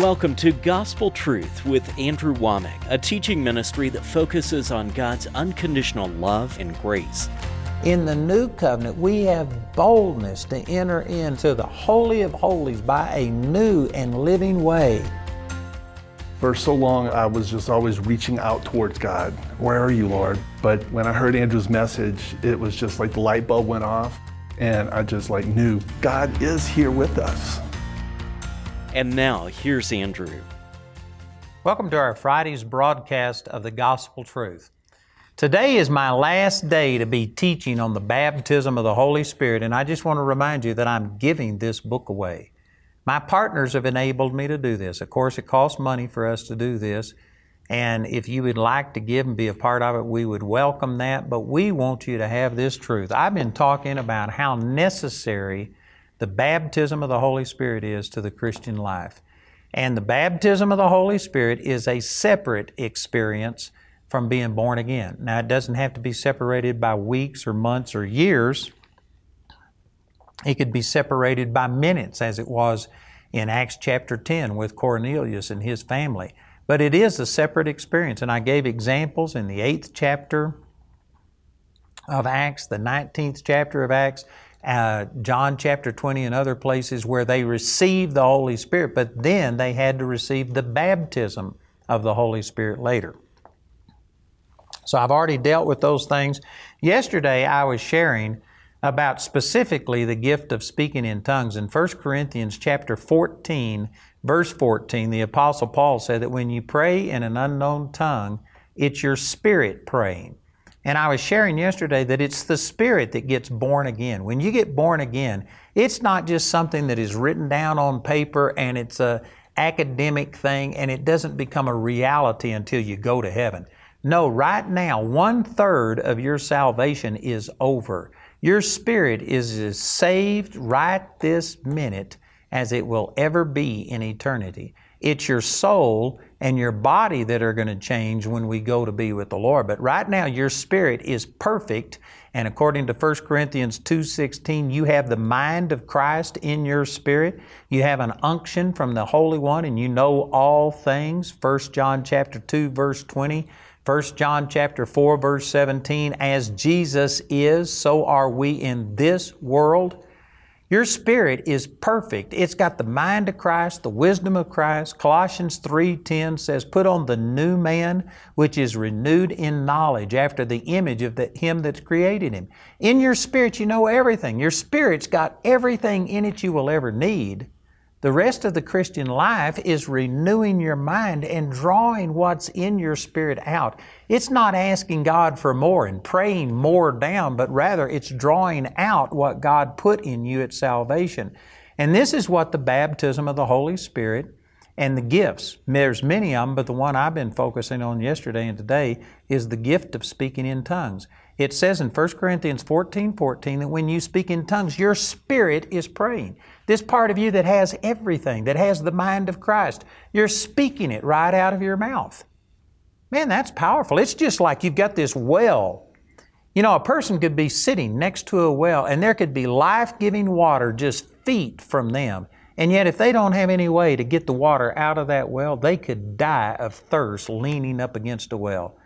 Welcome to Gospel Truth with Andrew Wommack, a teaching ministry that focuses on God's unconditional love and grace. In the new covenant, we have boldness to enter into the Holy of Holies by a new and living way. For so long, I was just always reaching out towards God. Where are you, Lord? But when I heard Andrew's message, it was just like the light bulb went off, and I just like knew God is here with us. And now, here's Andrew. Welcome to our Friday's broadcast of the Gospel Truth. Today is my last day to be teaching on the baptism of the Holy Spirit, and I just want to remind you that I'm giving this book away. My partners have enabled me to do this. Of course, it costs money for us to do this, and if you would like to give and be a part of it, we would welcome that, but we want you to have this truth. I've been talking about how necessary the baptism of the Holy Spirit is to the Christian life. And the baptism of the Holy Spirit is a separate experience from being born again. Now, it doesn't have to be separated by weeks or months or years. It could be separated by minutes, as it was in Acts chapter 10 with Cornelius and his family. But it is a separate experience. And I gave examples in the eighth chapter of Acts, the 19th chapter of Acts, uh, John chapter 20 and other places where they received the Holy Spirit, but then they had to receive the baptism of the Holy Spirit later. So I've already dealt with those things. Yesterday I was sharing about specifically the gift of speaking in tongues. In 1 Corinthians chapter 14, verse 14, the apostle Paul said that when you pray in an unknown tongue, it's your spirit praying. And I was sharing yesterday that it's the Spirit that gets born again. When you get born again, it's not just something that is written down on paper and it's a academic thing and it doesn't become a reality until you go to heaven. No, right now, one third of your salvation is over. Your spirit is as saved right this minute as it will ever be in eternity. It's your soul and your body that are going to change when we go to be with the Lord. But right now your spirit is perfect and according to 1 Corinthians 2:16, you have the mind of Christ in your spirit. You have an unction from the Holy One and you know all things. 1 John chapter 2 verse 20, 1 John chapter 4 verse 17, as Jesus is, so are we in this world. Your spirit is perfect. It's got the mind of Christ, the wisdom of Christ. Colossians 3:10 says, "Put on the new man, which is renewed in knowledge after the image of the, him that's created him." In your spirit you know everything. Your spirit's got everything in it you will ever need. The rest of the Christian life is renewing your mind and drawing what's in your spirit out. It's not asking God for more and praying more down, but rather it's drawing out what God put in you at salvation. And this is what the baptism of the Holy Spirit and the gifts, there's many of them, but the one I've been focusing on yesterday and today is the gift of speaking in tongues. It says in 1 Corinthians 14 14 that when you speak in tongues, your spirit is praying. This part of you that has everything, that has the mind of Christ, you're speaking it right out of your mouth. Man, that's powerful. It's just like you've got this well. You know, a person could be sitting next to a well and there could be life giving water just feet from them. And yet, if they don't have any way to get the water out of that well, they could die of thirst leaning up against a well.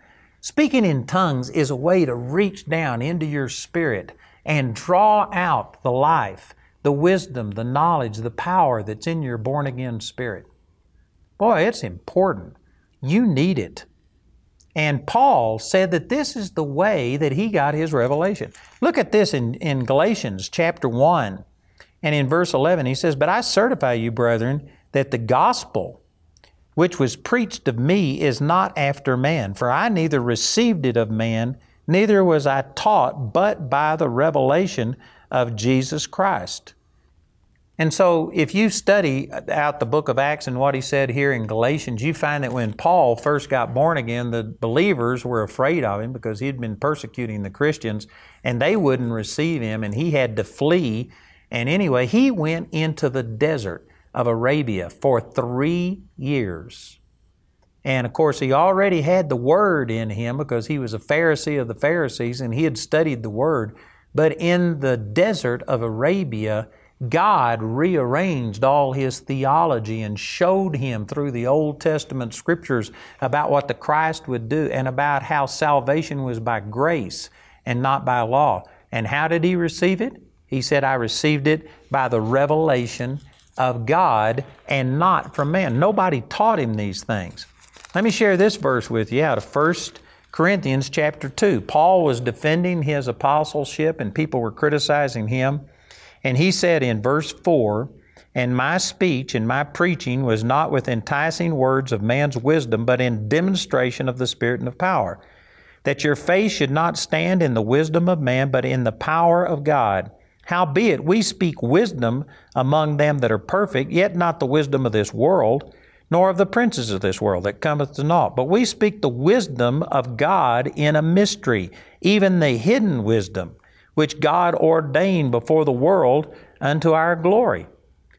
Speaking in tongues is a way to reach down into your spirit and draw out the life, the wisdom, the knowledge, the power that's in your born again spirit. Boy, it's important. You need it. And Paul said that this is the way that he got his revelation. Look at this in, in Galatians chapter 1 and in verse 11. He says, But I certify you, brethren, that the gospel which was preached of me is not after man. For I neither received it of man, neither was I taught, but by the revelation of Jesus Christ. And so, if you study out the book of Acts and what he said here in Galatians, you find that when Paul first got born again, the believers were afraid of him because he'd been persecuting the Christians and they wouldn't receive him and he had to flee. And anyway, he went into the desert of Arabia for three years. And of course, he already had the Word in him because he was a Pharisee of the Pharisees and he had studied the Word. But in the desert of Arabia, God rearranged all his theology and showed him through the Old Testament scriptures about what the Christ would do and about how salvation was by grace and not by law. And how did he receive it? He said, I received it by the revelation of God and not from man. Nobody taught him these things. Let me share this verse with you out of 1 Corinthians chapter 2. Paul was defending his apostleship and people were criticizing him. And he said in verse 4 And my speech and my preaching was not with enticing words of man's wisdom, but in demonstration of the Spirit and of power. That your faith should not stand in the wisdom of man, but in the power of God. Howbeit, we speak wisdom among them that are perfect, yet not the wisdom of this world, nor of the princes of this world that cometh to naught. But we speak the wisdom of God in a mystery, even the hidden wisdom which God ordained before the world unto our glory.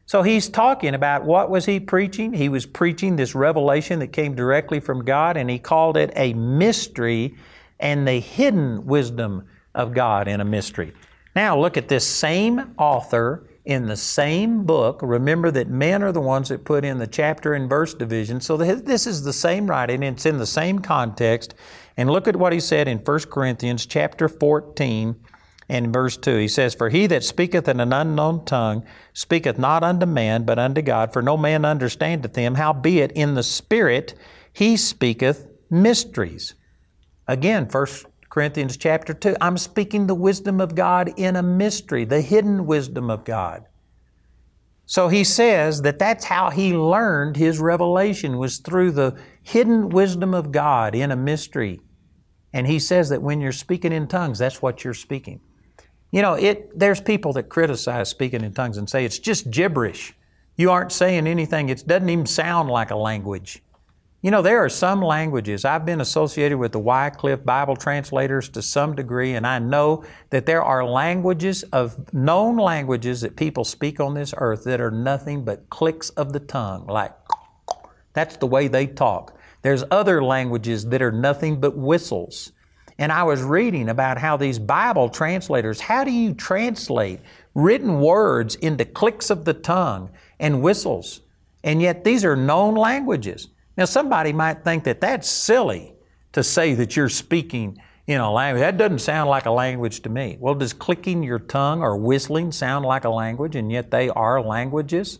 So he's talking about what was he preaching? He was preaching this revelation that came directly from God, and he called it a mystery and the hidden wisdom of God in a mystery. Now look at this same author in the same book. Remember that men are the ones that put in the chapter and verse division. So this is the same writing, it's in the same context. And look at what he said in 1 Corinthians chapter 14 in verse 2. He says, For he that speaketh in an unknown tongue speaketh not unto man, but unto God, for no man understandeth him. Howbeit in the Spirit he speaketh mysteries. Again, 1 Corinthians chapter 2. I'm speaking the wisdom of God in a mystery, the hidden wisdom of God. So he says that that's how he learned his revelation was through the hidden wisdom of God in a mystery. And he says that when you're speaking in tongues, that's what you're speaking. You know, it, there's people that criticize speaking in tongues and say it's just gibberish. You aren't saying anything. It doesn't even sound like a language. You know, there are some languages. I've been associated with the Wycliffe Bible translators to some degree, and I know that there are languages of known languages that people speak on this earth that are nothing but clicks of the tongue, like that's the way they talk. There's other languages that are nothing but whistles. And I was reading about how these Bible translators, how do you translate written words into clicks of the tongue and whistles? And yet these are known languages. Now, somebody might think that that's silly to say that you're speaking in a language. That doesn't sound like a language to me. Well, does clicking your tongue or whistling sound like a language, and yet they are languages?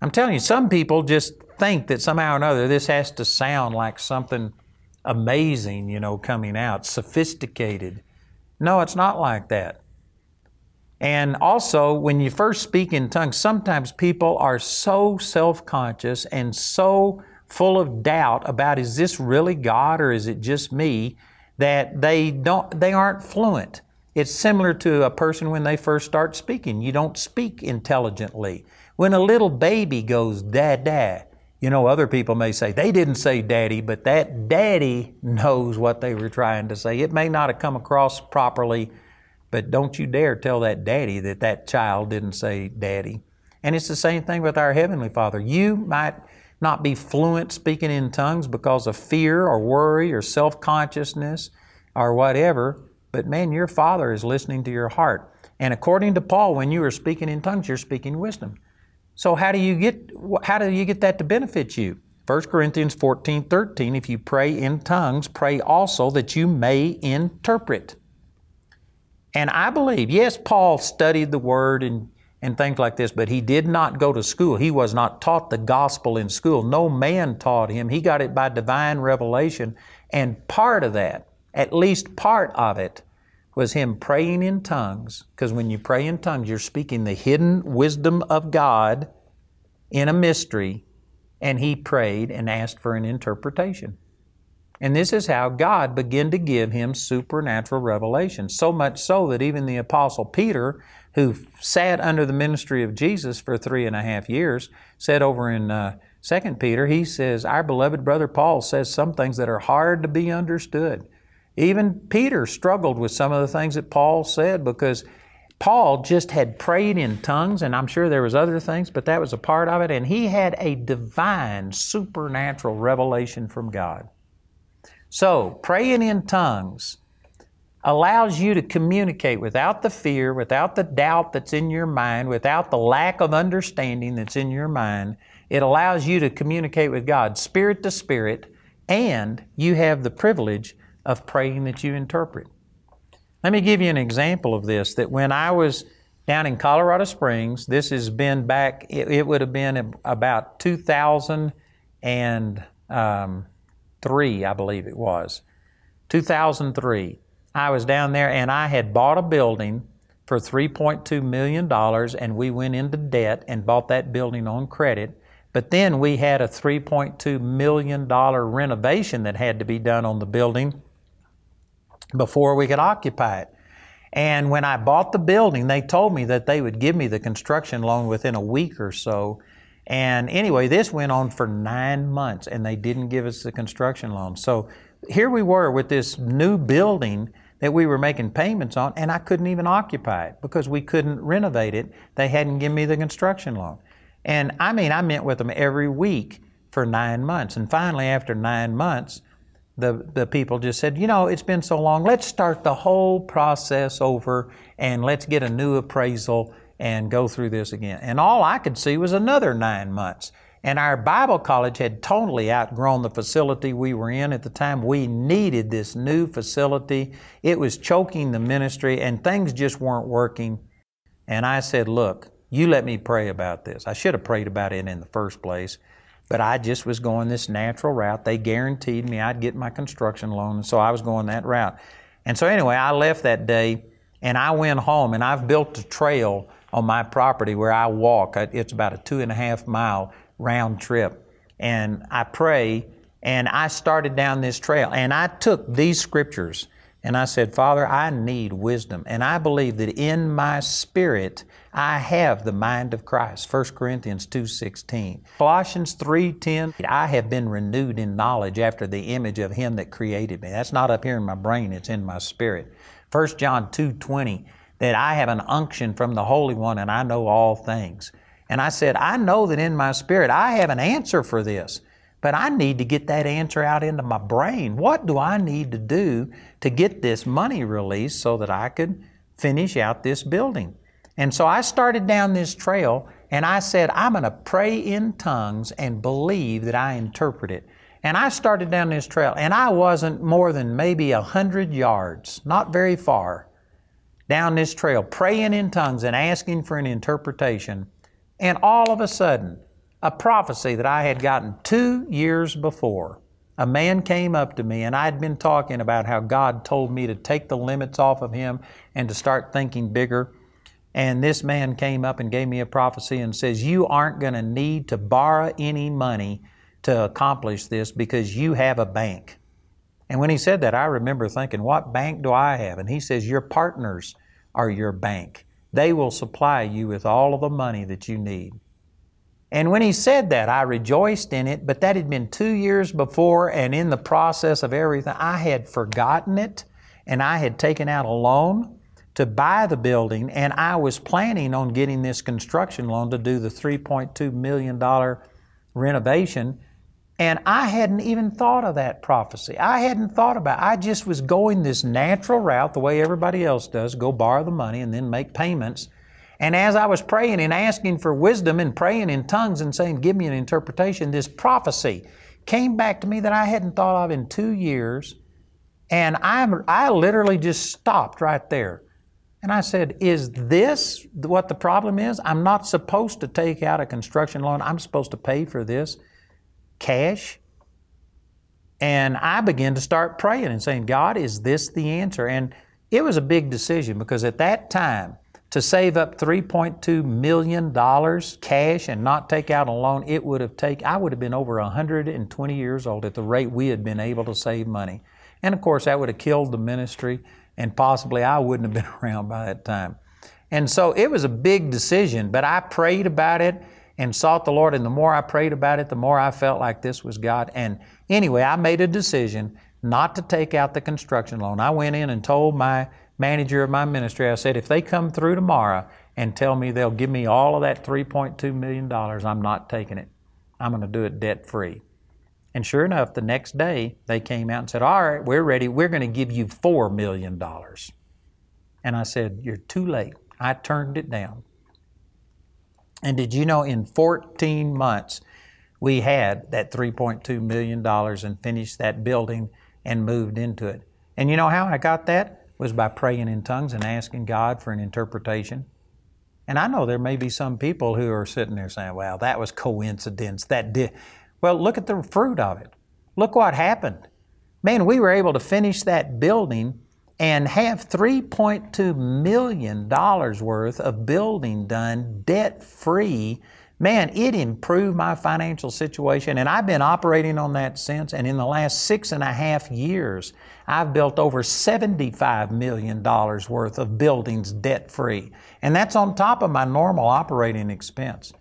I'm telling you, some people just think that somehow or another this has to sound like something amazing, you know, coming out, sophisticated. No, it's not like that. And also, when you first speak in tongues, sometimes people are so self conscious and so full of doubt about is this really God or is it just me that they don't they aren't fluent. It's similar to a person when they first start speaking. You don't speak intelligently. When a little baby goes dad dad, you know, other people may say, they didn't say daddy, but that daddy knows what they were trying to say. It may not have come across properly, but don't you dare tell that daddy that that child didn't say daddy. And it's the same thing with our Heavenly Father. You might not be fluent speaking in tongues because of fear or worry or self consciousness or whatever, but man, your Father is listening to your heart. And according to Paul, when you are speaking in tongues, you're speaking wisdom. So how do you get how do you get that to benefit you? 1 Corinthians 14, 13, if you pray in tongues, pray also that you may interpret. And I believe, yes, Paul studied the word and, and things like this, but he did not go to school. He was not taught the gospel in school. No man taught him. He got it by divine revelation. And part of that, at least part of it, was him praying in tongues, because when you pray in tongues, you're speaking the hidden wisdom of God in a mystery, and he prayed and asked for an interpretation. And this is how God began to give him supernatural revelation. So much so that even the Apostle Peter, who sat under the ministry of Jesus for three and a half years, said over in uh, 2 Peter, he says, Our beloved brother Paul says some things that are hard to be understood. Even Peter struggled with some of the things that Paul said because Paul just had prayed in tongues, and I'm sure there was other things, but that was a part of it, and he had a divine, supernatural revelation from God. So, praying in tongues allows you to communicate without the fear, without the doubt that's in your mind, without the lack of understanding that's in your mind. It allows you to communicate with God spirit to spirit, and you have the privilege of praying that you interpret. Let me give you an example of this that when I was down in Colorado Springs, this has been back, it, it would have been about 2003, um, I believe it was. 2003. I was down there and I had bought a building for $3.2 million and we went into debt and bought that building on credit. But then we had a $3.2 million renovation that had to be done on the building before we could occupy it. And when I bought the building, they told me that they would give me the construction loan within a week or so. And anyway, this went on for nine months and they didn't give us the construction loan. So here we were with this new building that we were making payments on, and I couldn't even occupy it because we couldn't renovate it. They hadn't given me the construction loan. And I mean, I met with them every week for nine months. And finally, after nine months, the, the people just said, you know, it's been so long, let's start the whole process over and let's get a new appraisal and go through this again. And all I could see was another nine months. And our Bible college had totally outgrown the facility we were in at the time. We needed this new facility. It was choking the ministry, and things just weren't working. And I said, Look, you let me pray about this. I should have prayed about it in the first place, but I just was going this natural route. They guaranteed me I'd get my construction loan, and so I was going that route. And so, anyway, I left that day and I went home, and I've built a trail on my property where I walk. It's about a two and a half mile round trip. And I pray, and I started down this trail, and I took these scriptures and I said, Father, I need wisdom. And I believe that in my spirit, I have the mind of Christ. 1 Corinthians 2.16. Colossians 3.10, I have been renewed in knowledge after the image of Him that created me. That's not up here in my brain, it's in my spirit. 1 John 2.20, that I have an unction from the Holy One and I know all things. And I said, I know that in my spirit I have an answer for this, but I need to get that answer out into my brain. What do I need to do to get this money released so that I could finish out this building? And so I started down this trail and I said, I'm going to pray in tongues and believe that I interpret it. And I started down this trail and I wasn't more than maybe a hundred yards, not very far, down this trail, praying in tongues and asking for an interpretation. And all of a sudden, a prophecy that I had gotten two years before, a man came up to me and I'd been talking about how God told me to take the limits off of him and to start thinking bigger. And this man came up and gave me a prophecy and says, You aren't going to need to borrow any money to accomplish this because you have a bank. And when he said that, I remember thinking, What bank do I have? And he says, Your partners are your bank. They will supply you with all of the money that you need. And when he said that, I rejoiced in it, but that had been two years before, and in the process of everything, I had forgotten it, and I had taken out a loan to buy the building, and I was planning on getting this construction loan to do the $3.2 million renovation. And I hadn't even thought of that prophecy. I hadn't thought about it. I just was going this natural route, the way everybody else does go borrow the money and then make payments. And as I was praying and asking for wisdom and praying in tongues and saying, Give me an interpretation, this prophecy came back to me that I hadn't thought of in two years. And I, I literally just stopped right there. And I said, Is this what the problem is? I'm not supposed to take out a construction loan. I'm supposed to pay for this cash. And I began to start praying and saying, God, is this the answer? And it was a big decision because at that time, to save up $3.2 million cash and not take out a loan, it would have taken, I would have been over 120 years old at the rate we had been able to save money. And of course, that would have killed the ministry, and possibly I wouldn't have been around by that time. And so it was a big decision, but I prayed about it and sought the Lord. And the more I prayed about it, the more I felt like this was God. And anyway, I made a decision not to take out the construction loan. I went in and told my manager of my ministry, I said, if they come through tomorrow and tell me they'll give me all of that $3.2 million, I'm not taking it. I'm going to do it debt free. And sure enough, the next day they came out and said, All right, we're ready. We're going to give you $4 million. And I said, You're too late. I turned it down. And did you know in 14 months, we had that $3.2 million and finished that building and moved into it. And you know how I got that? Was by praying in tongues and asking God for an interpretation. And I know there may be some people who are sitting there saying, well, that was coincidence. That did. Well, look at the fruit of it. Look what happened. Man, we were able to finish that building and have $3.2 million worth of building done debt free. Man, it improved my financial situation, and I've been operating on that since. And in the last six and a half years, I've built over $75 million worth of buildings debt free. And that's on top of my normal operating expense.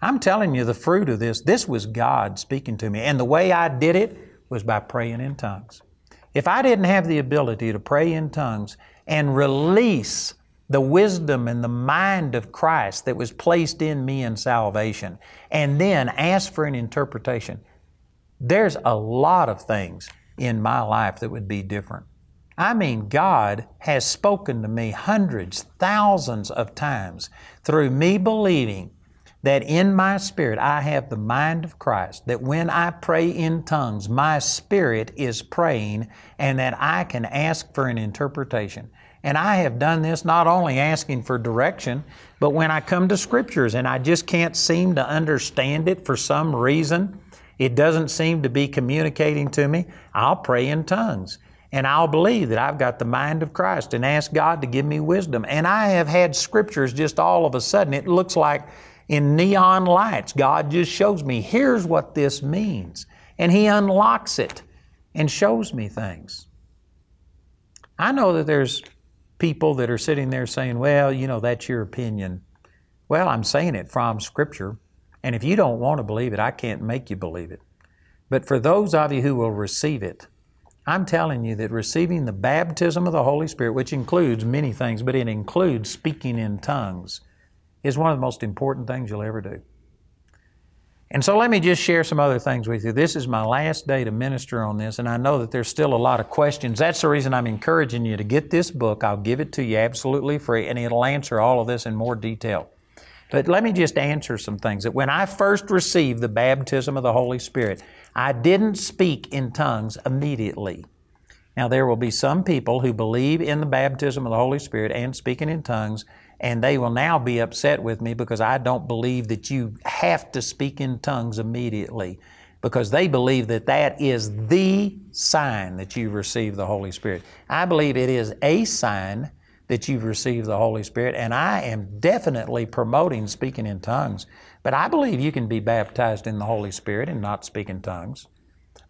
I'm telling you the fruit of this, this was God speaking to me. And the way I did it was by praying in tongues. If I didn't have the ability to pray in tongues and release the wisdom and the mind of Christ that was placed in me in salvation, and then ask for an interpretation, there's a lot of things in my life that would be different. I mean, God has spoken to me hundreds, thousands of times through me believing that in my spirit I have the mind of Christ, that when I pray in tongues, my spirit is praying, and that I can ask for an interpretation. And I have done this not only asking for direction, but when I come to scriptures and I just can't seem to understand it for some reason, it doesn't seem to be communicating to me, I'll pray in tongues. And I'll believe that I've got the mind of Christ and ask God to give me wisdom. And I have had scriptures just all of a sudden, it looks like in neon lights. God just shows me, here's what this means. And He unlocks it and shows me things. I know that there's people that are sitting there saying, well, you know, that's your opinion. Well, I'm saying it from Scripture. And if you don't want to believe it, I can't make you believe it. But for those of you who will receive it, I'm telling you that receiving the baptism of the Holy Spirit, which includes many things, but it includes speaking in tongues, is one of the most important things you'll ever do. And so let me just share some other things with you. This is my last day to minister on this, and I know that there's still a lot of questions. That's the reason I'm encouraging you to get this book. I'll give it to you absolutely free, and it'll answer all of this in more detail. But let me just answer some things. That when I first received the baptism of the Holy Spirit, I didn't speak in tongues immediately. Now, there will be some people who believe in the baptism of the Holy Spirit and speaking in tongues, and they will now be upset with me because I don't believe that you have to speak in tongues immediately because they believe that that is the sign that you've received the Holy Spirit. I believe it is a sign that you've received the Holy Spirit, and I am definitely promoting speaking in tongues. But I believe you can be baptized in the Holy Spirit and not speak in tongues.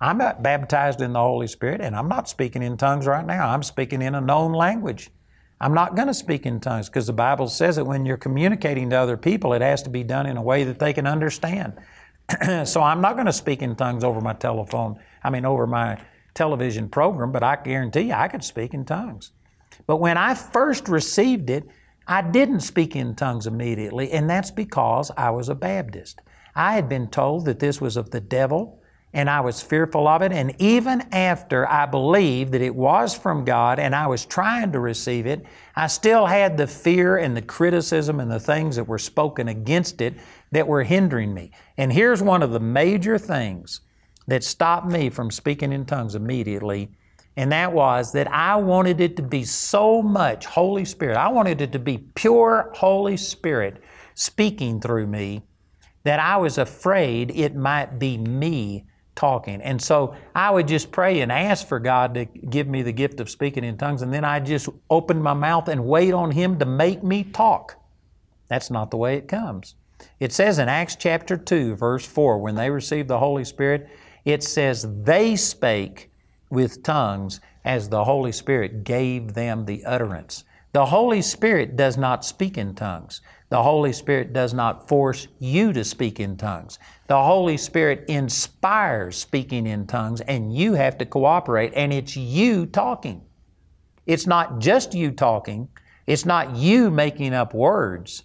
I'm not baptized in the Holy Spirit, and I'm not speaking in tongues right now. I'm speaking in a known language. I'm not going to speak in tongues because the Bible says that when you're communicating to other people, it has to be done in a way that they can understand. so I'm not going to speak in tongues over my telephone, I mean, over my television program, but I guarantee you I could speak in tongues. But when I first received it, I didn't speak in tongues immediately, and that's because I was a Baptist. I had been told that this was of the devil and I was fearful of it. And even after I believed that it was from God and I was trying to receive it, I still had the fear and the criticism and the things that were spoken against it that were hindering me. And here's one of the major things that stopped me from speaking in tongues immediately. And that was that I wanted it to be so much Holy Spirit. I wanted it to be pure Holy Spirit speaking through me that I was afraid it might be me talking. And so I would just pray and ask for God to give me the gift of speaking in tongues, and then I just open my mouth and wait on Him to make me talk. That's not the way it comes. It says in Acts chapter 2, verse 4, when they received the Holy Spirit, it says, They spake with tongues as the Holy Spirit gave them the utterance. The Holy Spirit does not speak in tongues. The Holy Spirit does not force you to speak in tongues. The Holy Spirit inspires speaking in tongues, and you have to cooperate, and it's you talking. It's not just you talking, it's not you making up words,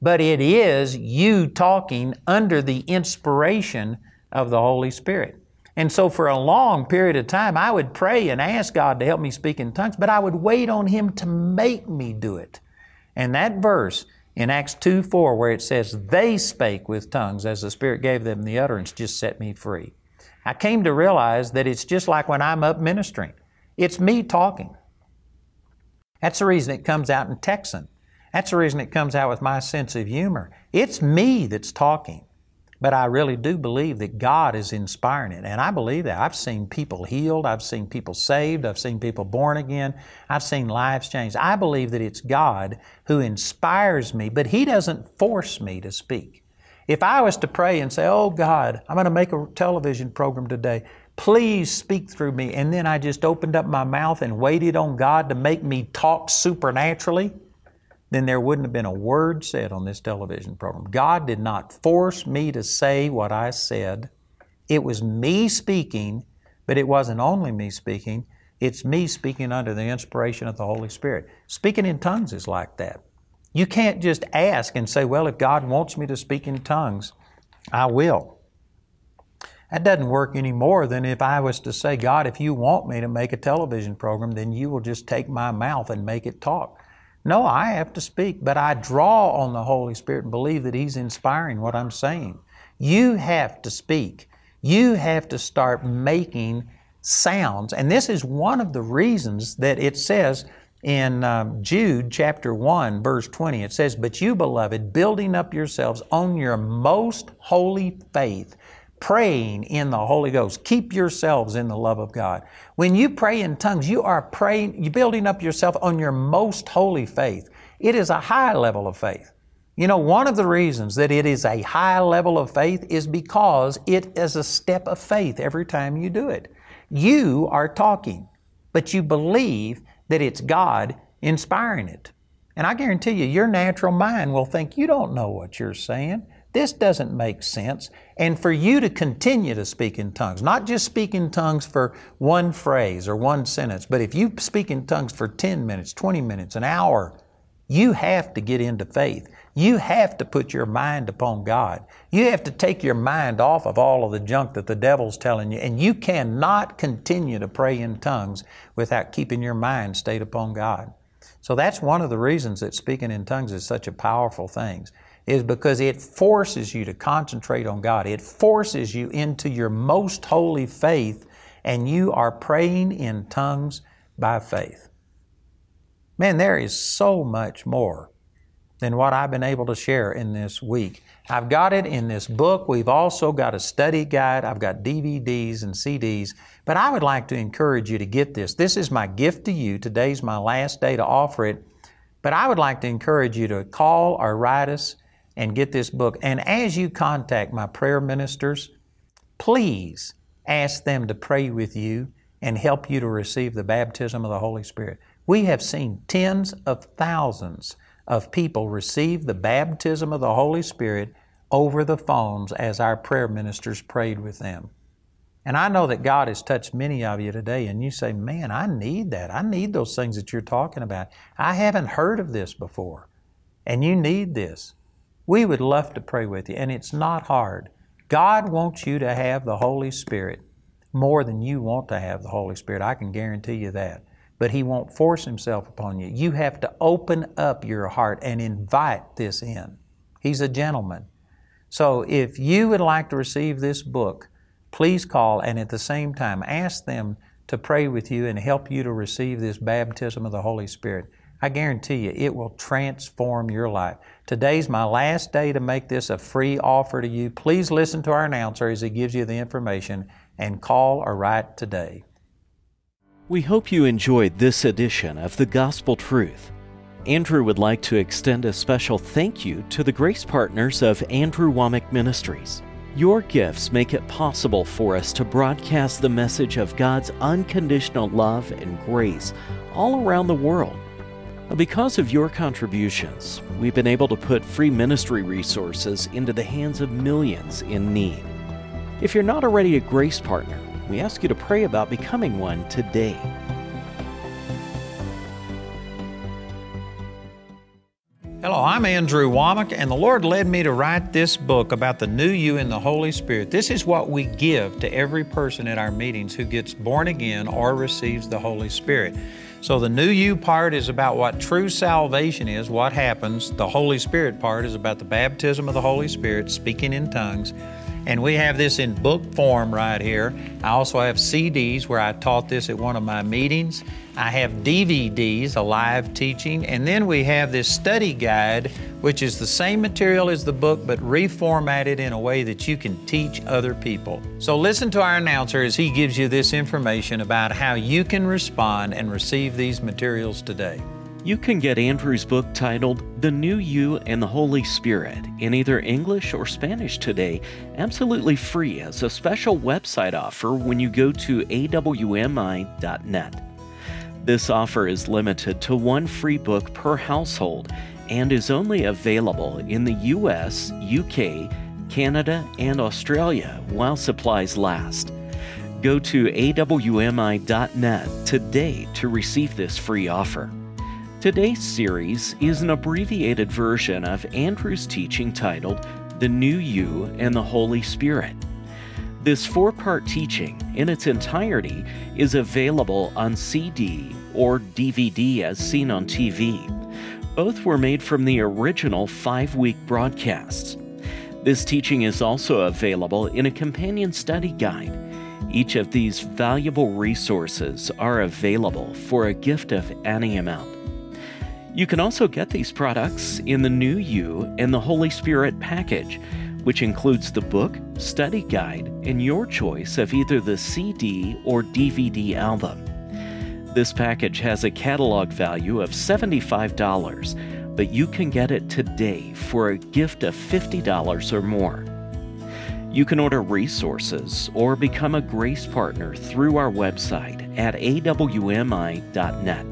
but it is you talking under the inspiration of the Holy Spirit. And so for a long period of time, I would pray and ask God to help me speak in tongues, but I would wait on Him to make me do it. And that verse in Acts 2 4, where it says, They spake with tongues as the Spirit gave them the utterance, just set me free. I came to realize that it's just like when I'm up ministering. It's me talking. That's the reason it comes out in Texan. That's the reason it comes out with my sense of humor. It's me that's talking. But I really do believe that God is inspiring it. And I believe that. I've seen people healed. I've seen people saved. I've seen people born again. I've seen lives changed. I believe that it's God who inspires me, but He doesn't force me to speak. If I was to pray and say, Oh God, I'm going to make a television program today, please speak through me, and then I just opened up my mouth and waited on God to make me talk supernaturally, then there wouldn't have been a word said on this television program. God did not force me to say what I said. It was me speaking, but it wasn't only me speaking, it's me speaking under the inspiration of the Holy Spirit. Speaking in tongues is like that. You can't just ask and say, Well, if God wants me to speak in tongues, I will. That doesn't work any more than if I was to say, God, if you want me to make a television program, then you will just take my mouth and make it talk. No, I have to speak, but I draw on the Holy Spirit and believe that He's inspiring what I'm saying. You have to speak. You have to start making sounds. And this is one of the reasons that it says in um, Jude chapter 1, verse 20, it says, But you, beloved, building up yourselves on your most holy faith, praying in the Holy Ghost. Keep yourselves in the love of God. When you pray in tongues, you are praying, you're building up yourself on your most holy faith. It is a high level of faith. You know, one of the reasons that it is a high level of faith is because it is a step of faith every time you do it. You are talking, but you believe that it's God inspiring it. And I guarantee you, your natural mind will think, you don't know what you're saying. This doesn't make sense. And for you to continue to speak in tongues, not just speak in tongues for one phrase or one sentence, but if you speak in tongues for 10 minutes, 20 minutes, an hour, you have to get into faith. You have to put your mind upon God. You have to take your mind off of all of the junk that the devil's telling you, and you cannot continue to pray in tongues without keeping your mind stayed upon God. So that's one of the reasons that speaking in tongues is such a powerful thing is because it forces you to concentrate on God. It forces you into your most holy faith, and you are praying in tongues by faith. Man, there is so much more than what I've been able to share in this week. I've got it in this book. We've also got a study guide. I've got DVDs and CDs. But I would like to encourage you to get this. This is my gift to you. Today's my last day to offer it. But I would like to encourage you to call or write us and get this book. And as you contact my prayer ministers, please ask them to pray with you and help you to receive the baptism of the Holy Spirit. We have seen tens of thousands of people receive the baptism of the Holy Spirit over the phones as our prayer ministers prayed with them. And I know that God has touched many of you today, and you say, Man, I need that. I need those things that you're talking about. I haven't heard of this before, and you need this. We would love to pray with you, and it's not hard. God wants you to have the Holy Spirit more than you want to have the Holy Spirit. I can guarantee you that. But He won't force Himself upon you. You have to open up your heart and invite this in. He's a gentleman. So if you would like to receive this book, please call and at the same time ask them to pray with you and help you to receive this baptism of the Holy Spirit. I guarantee you, it will transform your life. Today's my last day to make this a free offer to you. Please listen to our announcer as he gives you the information and call or write today. We hope you enjoyed this edition of The Gospel Truth. Andrew would like to extend a special thank you to the grace partners of Andrew Wommack Ministries. Your gifts make it possible for us to broadcast the message of God's unconditional love and grace all around the world. Because of your contributions, we've been able to put free ministry resources into the hands of millions in need. If you're not already a Grace Partner, we ask you to pray about becoming one today. Hello, I'm Andrew Wommack, and the Lord led me to write this book about the new you in the Holy Spirit. This is what we give to every person at our meetings who gets born again or receives the Holy Spirit. So, the new you part is about what true salvation is, what happens. The Holy Spirit part is about the baptism of the Holy Spirit, speaking in tongues. And we have this in book form right here. I also have CDs where I taught this at one of my meetings. I have DVDs, a live teaching, and then we have this study guide, which is the same material as the book but reformatted in a way that you can teach other people. So listen to our announcer as he gives you this information about how you can respond and receive these materials today. You can get Andrew's book titled The New You and the Holy Spirit in either English or Spanish today, absolutely free as a special website offer when you go to awmi.net. This offer is limited to one free book per household and is only available in the US, UK, Canada, and Australia while supplies last. Go to awmi.net today to receive this free offer. Today's series is an abbreviated version of Andrew's teaching titled The New You and the Holy Spirit. This four part teaching, in its entirety, is available on CD or DVD as seen on TV. Both were made from the original five week broadcasts. This teaching is also available in a companion study guide. Each of these valuable resources are available for a gift of any amount. You can also get these products in the New You and the Holy Spirit package, which includes the book, study guide, and your choice of either the CD or DVD album. This package has a catalog value of $75, but you can get it today for a gift of $50 or more. You can order resources or become a grace partner through our website at awmi.net.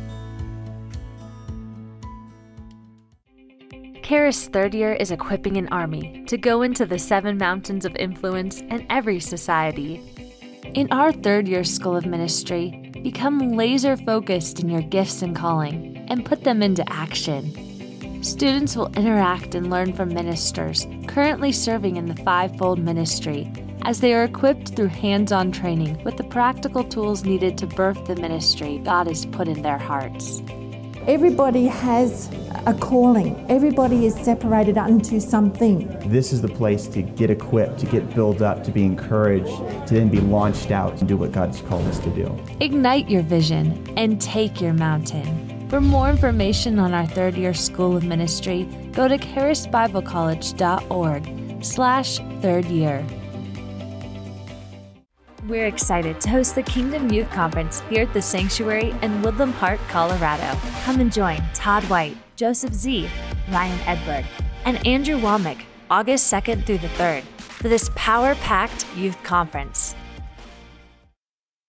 Charis third year is equipping an army to go into the seven mountains of influence in every society. In our third year School of Ministry, become laser focused in your gifts and calling and put them into action. Students will interact and learn from ministers currently serving in the fivefold ministry as they are equipped through hands on training with the practical tools needed to birth the ministry God has put in their hearts. Everybody has a calling. Everybody is separated unto something. This is the place to get equipped, to get built up, to be encouraged, to then be launched out and do what God's called us to do. Ignite your vision and take your mountain. For more information on our third year School of Ministry, go to charisbiblecollege.org slash third year. We're excited to host the Kingdom Youth Conference here at the Sanctuary in Woodland Park, Colorado. Come and join Todd White, Joseph Z., Ryan Edberg, and Andrew Wommack August 2nd through the 3rd for this power packed youth conference.